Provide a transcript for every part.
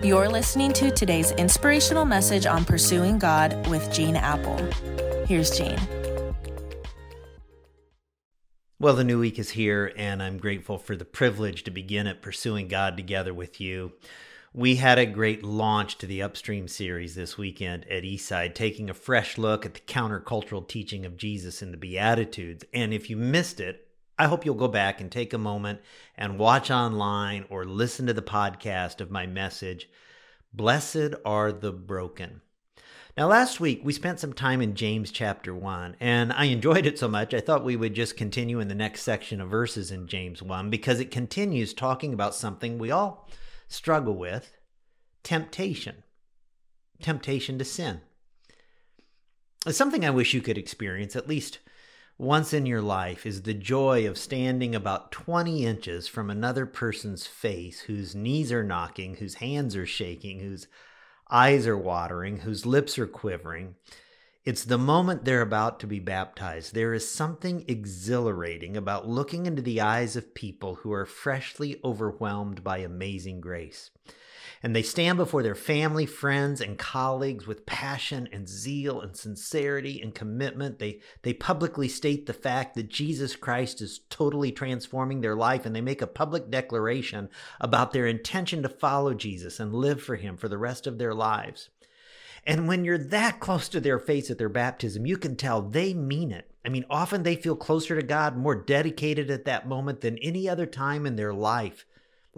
You're listening to today's inspirational message on pursuing God with Gene Appel. Here's Gene. Well, the new week is here, and I'm grateful for the privilege to begin at Pursuing God together with you. We had a great launch to the Upstream series this weekend at Eastside, taking a fresh look at the countercultural teaching of Jesus in the Beatitudes. And if you missed it, I hope you'll go back and take a moment and watch online or listen to the podcast of my message Blessed are the broken. Now, last week we spent some time in James chapter 1, and I enjoyed it so much I thought we would just continue in the next section of verses in James 1 because it continues talking about something we all struggle with temptation. Temptation to sin. It's something I wish you could experience at least once in your life is the joy of standing about 20 inches from another person's face whose knees are knocking, whose hands are shaking, whose eyes are watering, whose lips are quivering. It's the moment they're about to be baptized. There is something exhilarating about looking into the eyes of people who are freshly overwhelmed by amazing grace and they stand before their family, friends, and colleagues with passion and zeal and sincerity and commitment. They, they publicly state the fact that Jesus Christ is totally transforming their life, and they make a public declaration about their intention to follow Jesus and live for Him for the rest of their lives. And when you're that close to their face at their baptism, you can tell they mean it. I mean, often they feel closer to God, more dedicated at that moment than any other time in their life.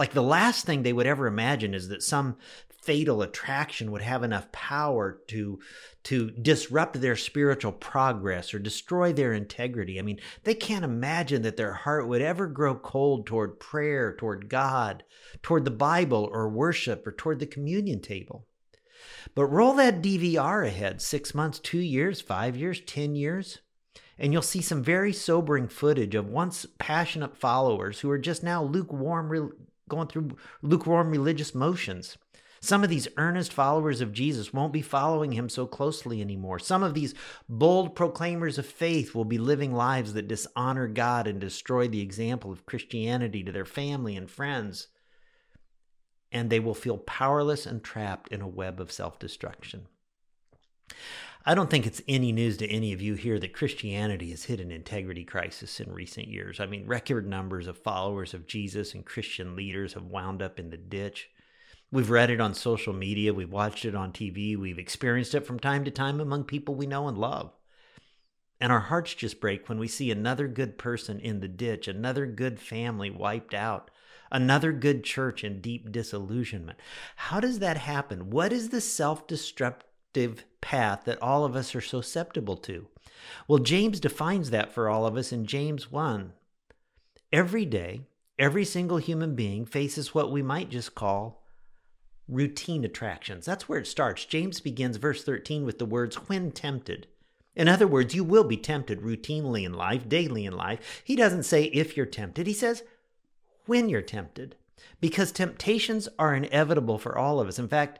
Like the last thing they would ever imagine is that some fatal attraction would have enough power to to disrupt their spiritual progress or destroy their integrity. I mean, they can't imagine that their heart would ever grow cold toward prayer, toward God, toward the Bible or worship or toward the communion table. But roll that DVR ahead 6 months, 2 years, 5 years, 10 years, and you'll see some very sobering footage of once passionate followers who are just now lukewarm going through lukewarm religious motions. Some of these earnest followers of Jesus won't be following him so closely anymore. Some of these bold proclaimers of faith will be living lives that dishonor God and destroy the example of Christianity to their family and friends. And they will feel powerless and trapped in a web of self destruction. I don't think it's any news to any of you here that Christianity has hit an integrity crisis in recent years. I mean, record numbers of followers of Jesus and Christian leaders have wound up in the ditch. We've read it on social media, we've watched it on TV, we've experienced it from time to time among people we know and love. And our hearts just break when we see another good person in the ditch, another good family wiped out, another good church in deep disillusionment. How does that happen? What is the self destructive path that all of us are susceptible to. Well, James defines that for all of us in James 1. Every day, every single human being faces what we might just call routine attractions. That's where it starts. James begins verse 13 with the words, when tempted. In other words, you will be tempted routinely in life, daily in life. He doesn't say if you're tempted, he says when you're tempted, because temptations are inevitable for all of us. In fact,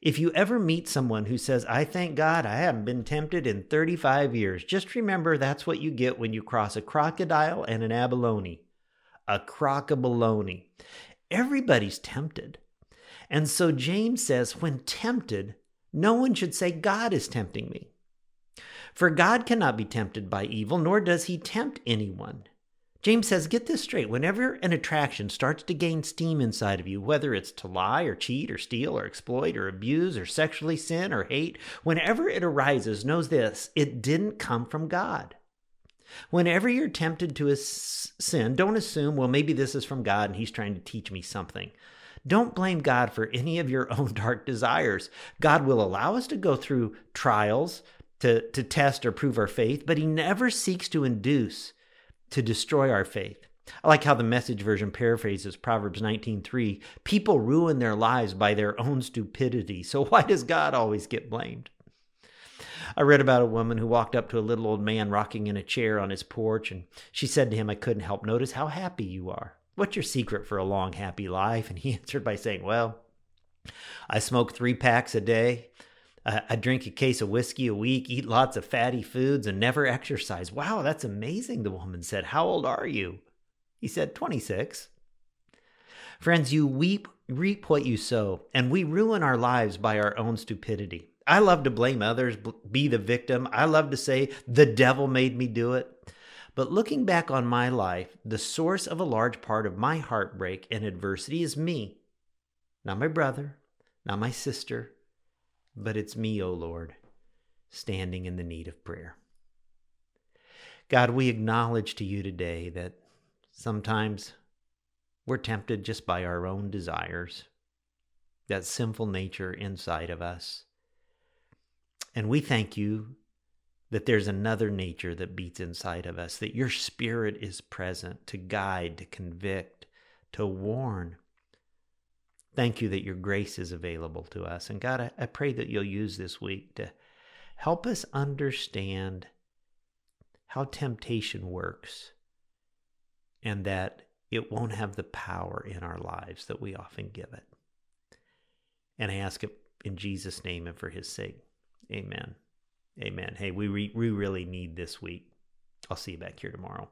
if you ever meet someone who says, I thank God I haven't been tempted in 35 years, just remember that's what you get when you cross a crocodile and an abalone. A crockabalone. Everybody's tempted. And so James says, when tempted, no one should say, God is tempting me. For God cannot be tempted by evil, nor does he tempt anyone. James says, get this straight. Whenever an attraction starts to gain steam inside of you, whether it's to lie or cheat or steal or exploit or abuse or sexually sin or hate, whenever it arises, knows this it didn't come from God. Whenever you're tempted to sin, don't assume, well, maybe this is from God and he's trying to teach me something. Don't blame God for any of your own dark desires. God will allow us to go through trials to, to test or prove our faith, but he never seeks to induce to destroy our faith. I like how the message version paraphrases Proverbs 19:3, people ruin their lives by their own stupidity. So why does God always get blamed? I read about a woman who walked up to a little old man rocking in a chair on his porch and she said to him, "I couldn't help notice how happy you are. What's your secret for a long happy life?" And he answered by saying, "Well, I smoke 3 packs a day. I drink a case of whiskey a week, eat lots of fatty foods, and never exercise. Wow, that's amazing, the woman said. How old are you? He said, 26. Friends, you weep reap what you sow, and we ruin our lives by our own stupidity. I love to blame others, be the victim. I love to say, the devil made me do it. But looking back on my life, the source of a large part of my heartbreak and adversity is me. Not my brother, not my sister, but it's me, O Lord, standing in the need of prayer. God, we acknowledge to you today that sometimes we're tempted just by our own desires, that sinful nature inside of us. And we thank you that there's another nature that beats inside of us, that your spirit is present to guide, to convict, to warn. Thank you that your grace is available to us. And God, I, I pray that you'll use this week to help us understand how temptation works and that it won't have the power in our lives that we often give it. And I ask it in Jesus' name and for his sake. Amen. Amen. Hey, we, re- we really need this week. I'll see you back here tomorrow.